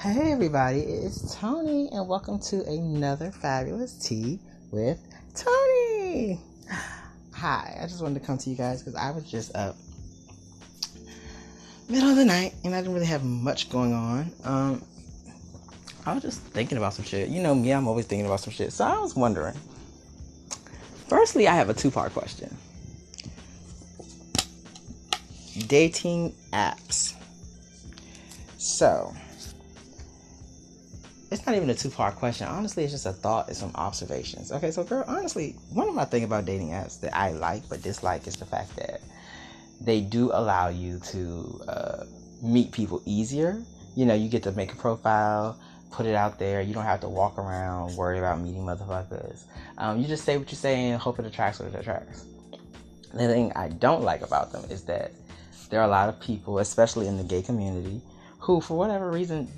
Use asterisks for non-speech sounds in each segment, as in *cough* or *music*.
Hey everybody, it's Tony, and welcome to another fabulous tea with Tony. Hi, I just wanted to come to you guys because I was just up middle of the night and I didn't really have much going on. Um, I was just thinking about some shit. You know me, I'm always thinking about some shit. So I was wondering. Firstly, I have a two-part question. Dating apps. So, it's not even a two part question. Honestly, it's just a thought and some observations. Okay, so girl, honestly, one of my things about dating apps that I like but dislike is the fact that they do allow you to uh, meet people easier. You know, you get to make a profile, put it out there. You don't have to walk around worry about meeting motherfuckers. Um, you just say what you say and hope it attracts what it attracts. The thing I don't like about them is that there are a lot of people, especially in the gay community, who, for whatever reason,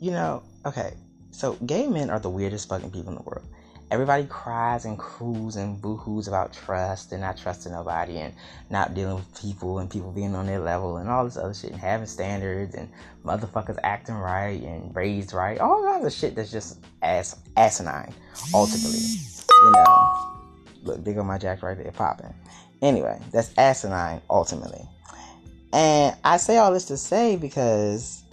you know, okay, so gay men are the weirdest fucking people in the world. Everybody cries and croos and boo-hoos about trust and not trusting nobody and not dealing with people and people being on their level and all this other shit and having standards and motherfuckers acting right and raised right. All kinds of shit that's just ass asinine, ultimately. You know. Look, big on my jack right there popping. Anyway, that's asinine ultimately. And I say all this to say because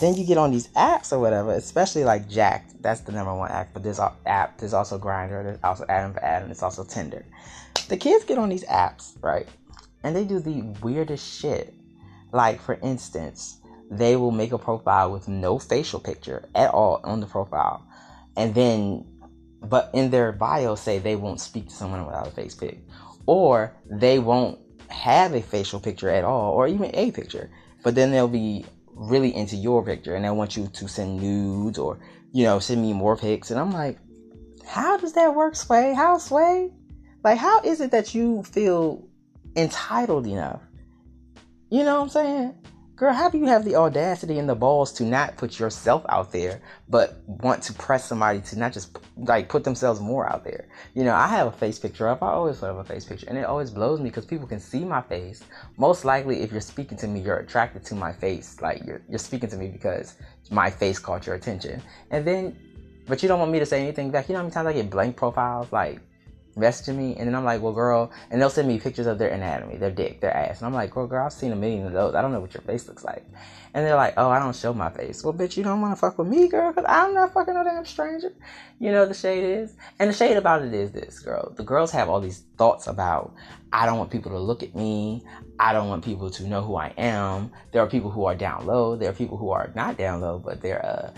then you get on these apps or whatever, especially like Jack'd. That's the number one app. But there's app. There's also Grindr. There's also Adam for Adam. There's also Tinder. The kids get on these apps, right? And they do the weirdest shit. Like for instance, they will make a profile with no facial picture at all on the profile, and then, but in their bio say they won't speak to someone without a face pic, or they won't have a facial picture at all, or even a picture. But then they'll be really into your picture and they want you to send nudes or, you know, send me more pics. And I'm like, how does that work, Sway? How, Sway? Like, how is it that you feel entitled enough? You know what I'm saying? Girl, how do you have the audacity and the balls to not put yourself out there, but want to press somebody to not just like put themselves more out there? You know, I have a face picture up. I always have a face picture, and it always blows me because people can see my face. Most likely, if you're speaking to me, you're attracted to my face. Like you're you're speaking to me because my face caught your attention, and then, but you don't want me to say anything back. You know how many times I get blank profiles like messaging me, and then I'm like, well, girl, and they'll send me pictures of their anatomy, their dick, their ass, and I'm like, well, girl, I've seen a million of those. I don't know what your face looks like, and they're like, oh, I don't show my face. Well, bitch, you don't want to fuck with me, girl, because I'm not fucking no damn stranger. You know the shade is, and the shade about it is this, girl. The girls have all these thoughts about, I don't want people to look at me. I don't want people to know who I am. There are people who are down low. There are people who are not down low, but they're uh,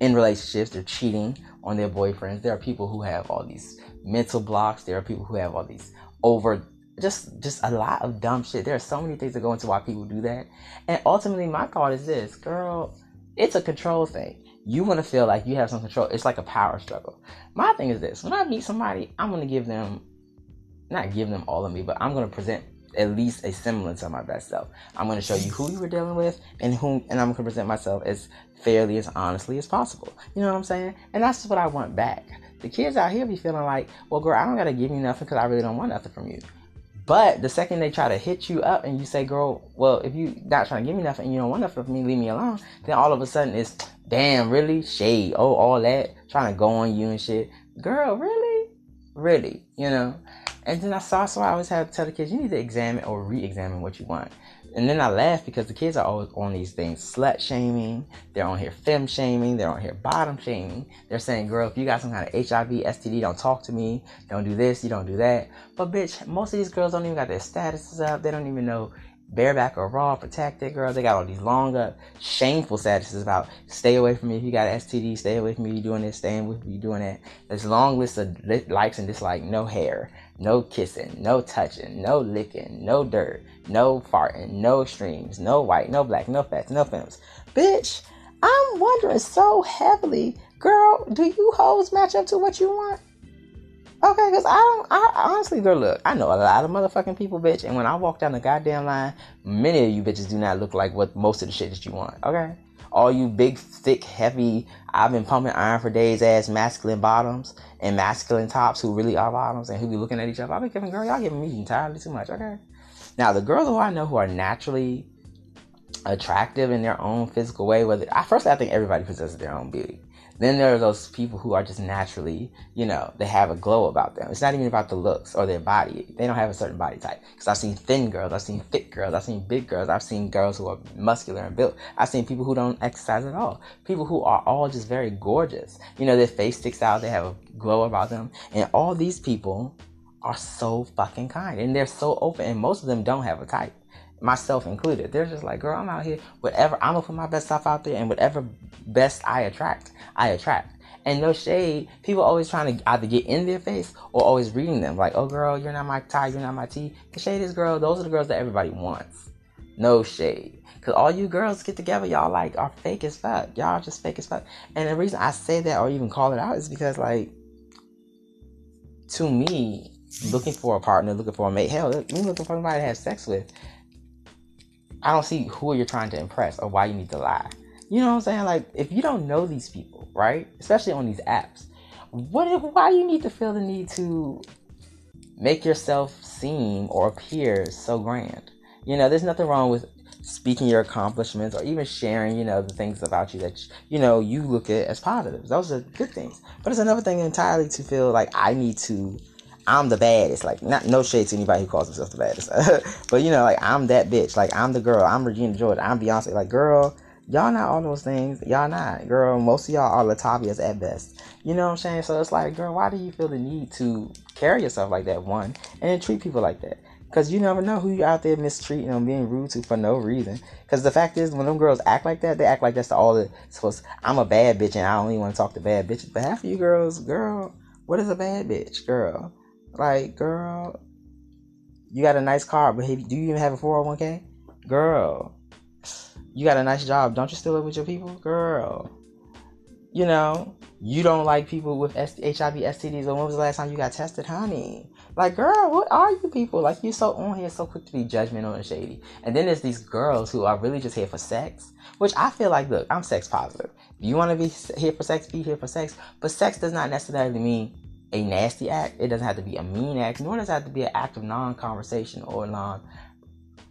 in relationships. They're cheating on their boyfriends. There are people who have all these mental blocks. There are people who have all these over just just a lot of dumb shit. There are so many things that go into why people do that. And ultimately my thought is this, girl, it's a control thing. You want to feel like you have some control. It's like a power struggle. My thing is this, when I meet somebody, I'm going to give them not give them all of me, but I'm going to present at least a semblance of my best self. I'm going to show you who you were dealing with and whom, and I'm going to present myself as fairly, as honestly as possible. You know what I'm saying? And that's what I want back. The kids out here be feeling like, well, girl, I don't gotta give you nothing because I really don't want nothing from you. But the second they try to hit you up and you say, girl, well, if you not trying to give me nothing and you don't want nothing from me, leave me alone, then all of a sudden it's, damn, really? Shade. Oh, all that. Trying to go on you and shit. Girl, really? Really? You know? And then I saw, so I always have to tell the kids, you need to examine or re examine what you want. And then I laugh because the kids are always on these things slut shaming, they're on here fem shaming, they're on here bottom shaming. They're saying, girl, if you got some kind of HIV, STD, don't talk to me, don't do this, you don't do that. But bitch, most of these girls don't even got their statuses up, they don't even know bareback or raw, protected girl. They got all these long up, shameful statuses about stay away from me if you got STD, stay away from me, you doing this, staying with me, you doing that. There's long list of likes and dislikes, no hair, no kissing, no touching, no licking, no dirt, no farting, no extremes, no white, no black, no fats, no films. Bitch, I'm wondering so heavily, girl, do you hoes match up to what you want? Okay, because I don't, I honestly, girl, look, I know a lot of motherfucking people, bitch, and when I walk down the goddamn line, many of you bitches do not look like what most of the shit that you want, okay? All you big, thick, heavy, I've been pumping iron for days ass masculine bottoms and masculine tops who really are bottoms and who be looking at each other. I be giving girl, y'all giving me entirely too much, okay? Now, the girls who I know who are naturally attractive in their own physical way. Whether I firstly, I think everybody possesses their own beauty. Then there are those people who are just naturally, you know, they have a glow about them. It's not even about the looks or their body. They don't have a certain body type. Because I've seen thin girls, I've seen thick girls, I've seen big girls, I've seen girls who are muscular and built. I've seen people who don't exercise at all. People who are all just very gorgeous. You know, their face sticks out, they have a glow about them. And all these people are so fucking kind and they're so open and most of them don't have a type myself included. They're just like, girl, I'm out here. Whatever, I'm gonna put my best stuff out there, and whatever best I attract, I attract. And no shade, people always trying to either get in their face or always reading them like, oh girl, you're not my tie, you're not my T. The shade is girl, those are the girls that everybody wants. No shade. Cause all you girls get together, y'all like are fake as fuck. Y'all just fake as fuck. And the reason I say that or even call it out is because like to me, looking for a partner, looking for a mate, hell, me looking for somebody to have sex with, I don't see who you're trying to impress or why you need to lie. You know what I'm saying? Like, if you don't know these people, right? Especially on these apps, what why you need to feel the need to make yourself seem or appear so grand? You know, there's nothing wrong with speaking your accomplishments or even sharing, you know, the things about you that, you know, you look at as positives. Those are good things. But it's another thing entirely to feel like I need to I'm the baddest. Like, not no shade to anybody who calls themselves the baddest, *laughs* but you know, like I'm that bitch. Like I'm the girl. I'm Regina George. I'm Beyonce. Like, girl, y'all not all those things. Y'all not, girl. Most of y'all are Latavia's at best. You know what I'm saying? So it's like, girl, why do you feel the need to carry yourself like that? One, and treat people like that. Cause you never know who you out there mistreating or being rude to for no reason. Cause the fact is, when them girls act like that, they act like that's all the supposed. I'm a bad bitch and I only want to talk to bad bitches. But half of you girls, girl, what is a bad bitch, girl? Like, girl, you got a nice car, but do you even have a 401k? Girl, you got a nice job. Don't you still live with your people? Girl, you know, you don't like people with HIV, STDs. When was the last time you got tested, honey? Like, girl, what are you people? Like, you so on here, so quick to be judgmental and shady. And then there's these girls who are really just here for sex, which I feel like, look, I'm sex positive. If you want to be here for sex, be here for sex. But sex does not necessarily mean a nasty act. It doesn't have to be a mean act, nor does it have to be an act of non-conversation or non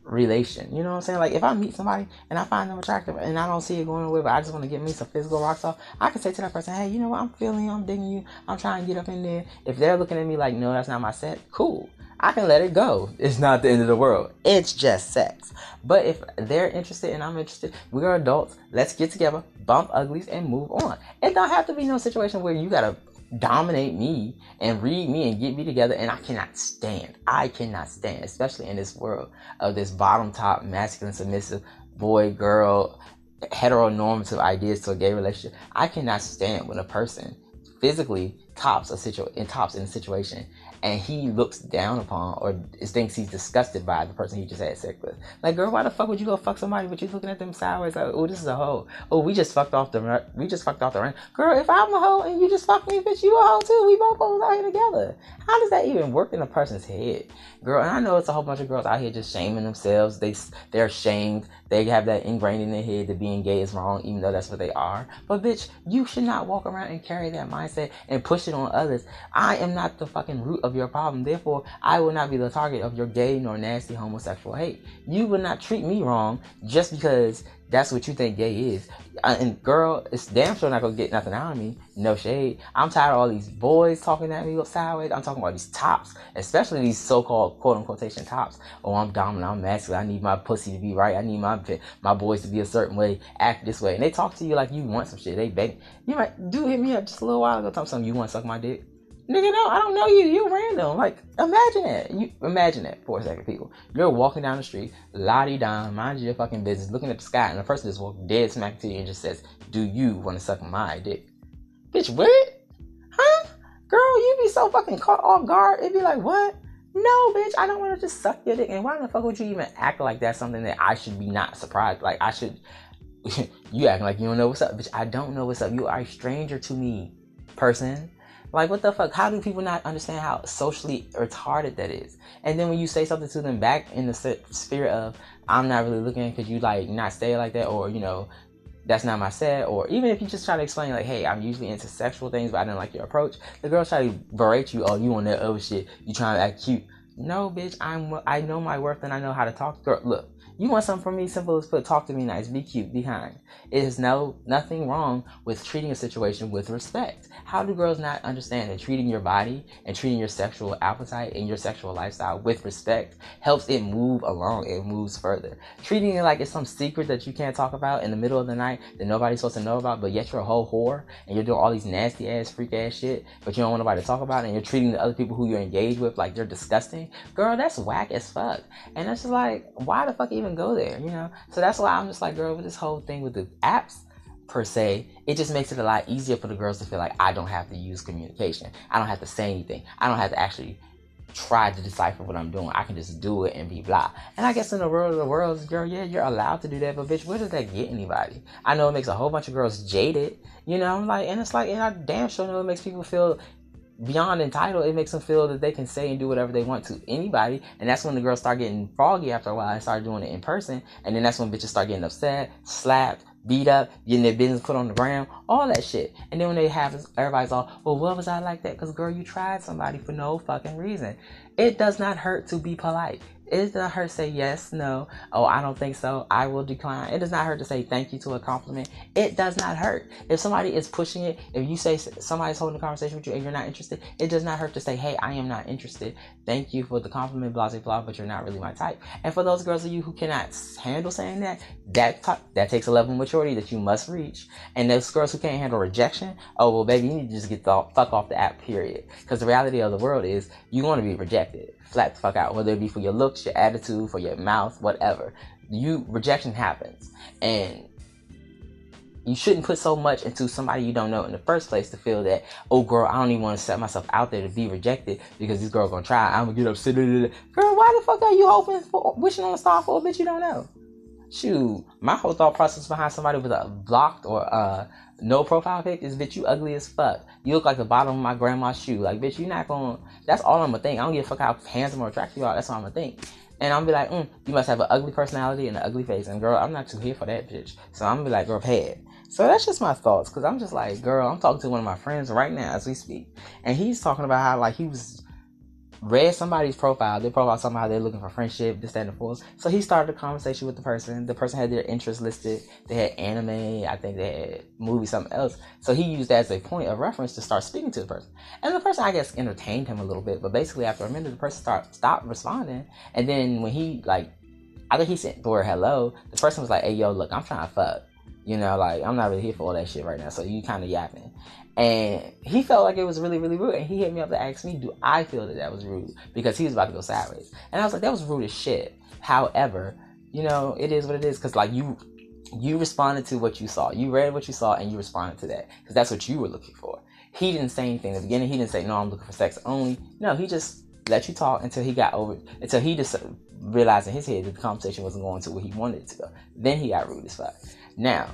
relation. You know what I'm saying? Like if I meet somebody and I find them attractive and I don't see it going away, but I just want to get me some physical rocks off, I can say to that person, hey, you know what? I'm feeling. I'm digging you. I'm trying to get up in there. If they're looking at me like, no, that's not my set, cool. I can let it go. *laughs* It's not the end of the world. It's just sex. But if they're interested and I'm interested, we are adults. Let's get together, bump uglies, and move on. It don't have to be no situation where you gotta dominate me and read me and get me together and I cannot stand. I cannot stand, especially in this world of this bottom top masculine submissive boy girl heteronormative ideas to a gay relationship. I cannot stand when a person physically tops a situation tops in a situation and he looks down upon or thinks he's disgusted by the person he just had sex with. Like, girl, why the fuck would you go fuck somebody but you're looking at them sideways like, oh, this is a hoe. Oh, we just fucked off the we just fucked off the ring. Girl, if I'm a hoe and you just fuck me, bitch, you a hoe too. We both hoes out here together. How does that even work in a person's head, girl? And I know it's a whole bunch of girls out here just shaming themselves. They they're ashamed. They have that ingrained in their head that being gay is wrong, even though that's what they are. But bitch, you should not walk around and carry that mindset and push it on others. I am not the fucking root of your problem. Therefore, I will not be the target of your gay nor nasty homosexual hate. You will not treat me wrong just because that's what you think gay is. Uh, and girl, it's damn sure not gonna get nothing out of me. No shade. I'm tired of all these boys talking at me sideways. I'm talking about these tops, especially these so-called quote unquote tops. Oh, I'm dominant. I'm masculine. I need my pussy to be right. I need my my boys to be a certain way, act this way. And they talk to you like you want some shit. They beg. You might do hit me up just a little while ago. Me something. You want to suck my dick? Nigga, no, I don't know you. You random. Like, imagine that. You imagine that for a second, people. You're walking down the street, lottie down, mind your fucking business, looking at the sky, and the person just walks dead smack to you and just says, "Do you want to suck my dick?" Bitch, what? Huh? Girl, you be so fucking caught off guard. It'd be like, what? No, bitch, I don't want to just suck your dick. And why the fuck would you even act like that's something that I should be not surprised? Like I should. *laughs* you acting like you don't know what's up, bitch. I don't know what's up. You are a stranger to me, person. Like, what the fuck? How do people not understand how socially retarded that is? And then when you say something to them back in the sphere of, I'm not really looking because you like not stay like that, or you know, that's not my set, or even if you just try to explain like, hey, I'm usually into sexual things, but I didn't like your approach. The girls try to berate you. Oh, you on that other shit? You trying to act cute? No, bitch. I'm. I know my worth and I know how to talk. Girl, look. You want something from me? Simple as put. Talk to me nice. Be cute. Be kind. It is no nothing wrong with treating a situation with respect. How do girls not understand that treating your body and treating your sexual appetite and your sexual lifestyle with respect helps it move along? It moves further. Treating it like it's some secret that you can't talk about in the middle of the night that nobody's supposed to know about, but yet you're a whole whore and you're doing all these nasty ass freak ass shit, but you don't want nobody to talk about it, and you're treating the other people who you're engaged with like they're disgusting. Girl, that's whack as fuck. And that's just like, why the fuck even go there? You know? So that's why I'm just like, girl, with this whole thing with the apps per se, it just makes it a lot easier for the girls to feel like I don't have to use communication. I don't have to say anything. I don't have to actually try to decipher what I'm doing. I can just do it and be blah. And I guess in the world of the world, girl, yeah, you're allowed to do that, but bitch, where does that get anybody? I know it makes a whole bunch of girls jaded, you know, I'm like, and it's like, and I damn sure know it makes people feel beyond entitled. It makes them feel that they can say and do whatever they want to anybody, and that's when the girls start getting froggy after a while and start doing it in person, and then that's when bitches start getting upset, slapped, beat up, getting their business put on the ground, all that shit. And then when they have, everybody's all, well, what was I like that? Because girl, you tried somebody for no fucking reason. It does not hurt to be polite. It does not hurt to say yes, no, oh, I don't think so, I will decline. It does not hurt to say thank you to a compliment. It does not hurt. If somebody is pushing it, if you say somebody's holding a conversation with you and you're not interested, it does not hurt to say, hey, I am not interested. Thank you for the compliment, blah, blah, blah, but you're not really my type. And for those girls of you who cannot handle saying that, that, t- that takes a level of maturity that you must reach. And those girls who can't handle rejection, oh, well, baby, you need to just get the fuck off the app, period. Because the reality of the world is you want to be rejected flat the fuck out, whether it be for your looks, your attitude, for your mouth, whatever. You rejection happens, and you shouldn't put so much into somebody you don't know in the first place to feel that, oh girl, I don't even want to set myself out there to be rejected because this girl gonna try. I'm gonna get upset. Girl, why the fuck are you hoping for, wishing on a star for a bitch you don't know? Shoot, my whole thought process behind somebody with a blocked or uh no profile pic is bitch you ugly as fuck. You look like the bottom of my grandma's shoe. Like bitch, you not gonna. That's all I'm gonna think. I don't give a fuck how handsome or attractive you are. That's all I'm gonna think. And I'm be like, mm, you must have an ugly personality and an ugly face. And girl, I'm not too here for that bitch. So I'm be like, girl, pay it. So that's just my thoughts, cause I'm just like, girl, I'm talking to one of my friends right now as we speak, and he's talking about how like he was read somebody's profile, their profile somehow they're looking for friendship, this, that, and fourth. So he started a conversation with the person. The person had their interests listed. They had anime, I think they had movie, something else. So he used that as a point of reference to start speaking to the person. And the person, I guess, entertained him a little bit. But basically, after a minute, the person start stopped responding. And then when he like, I think he sent word hello. The person was like, "Hey, yo, look, I'm trying to fuck." You know, like I'm not really here for all that shit right now. So you kind of yapping. And he felt like it was really, really rude. And he hit me up to ask me, do I feel that that was rude? Because he was about to go sideways. And I was like, that was rude as shit. However, you know, it is what it is. Because, like, you you responded to what you saw. You read what you saw and you responded to that. Because that's what you were looking for. He didn't say anything in the beginning. He didn't say, no, I'm looking for sex only. No, he just let you talk until he got over, until he just realized in his head that the conversation wasn't going to where he wanted it to go. Then he got rude as fuck. Now,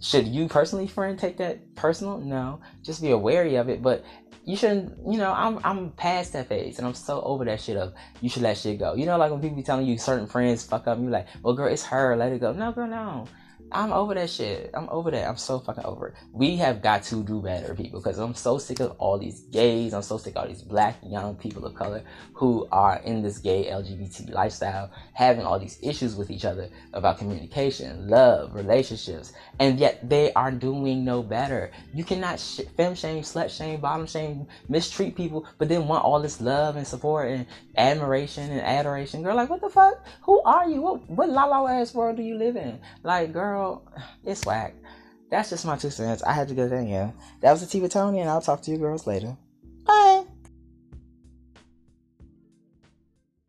should you personally, friend, take that personal? No, just be wary of it. But you shouldn't. You know, I'm I'm past that phase, and I'm so over that shit of you should let shit go. You know, like when people be telling you certain friends fuck up, you like, well, girl, it's her, let it go. No, girl, no. I'm over that shit. I'm over that. I'm so fucking over it. We have got to do better, people, because I'm so sick of all these gays. I'm so sick of all these black young people of color who are in this gay LGBT lifestyle, having all these issues with each other about communication, love, relationships, and yet they are doing no better. You cannot sh- fem shame, slut shame, bottom shame, mistreat people, but then want all this love and support and admiration and adoration. Girl, like, what the fuck? Who are you? What, what la la ass world do you live in? Like, girl, girl, it's whack. That's just my two cents. I had to go there. Yeah, that was the Tiva Tony, and I'll talk to you girls later. Bye.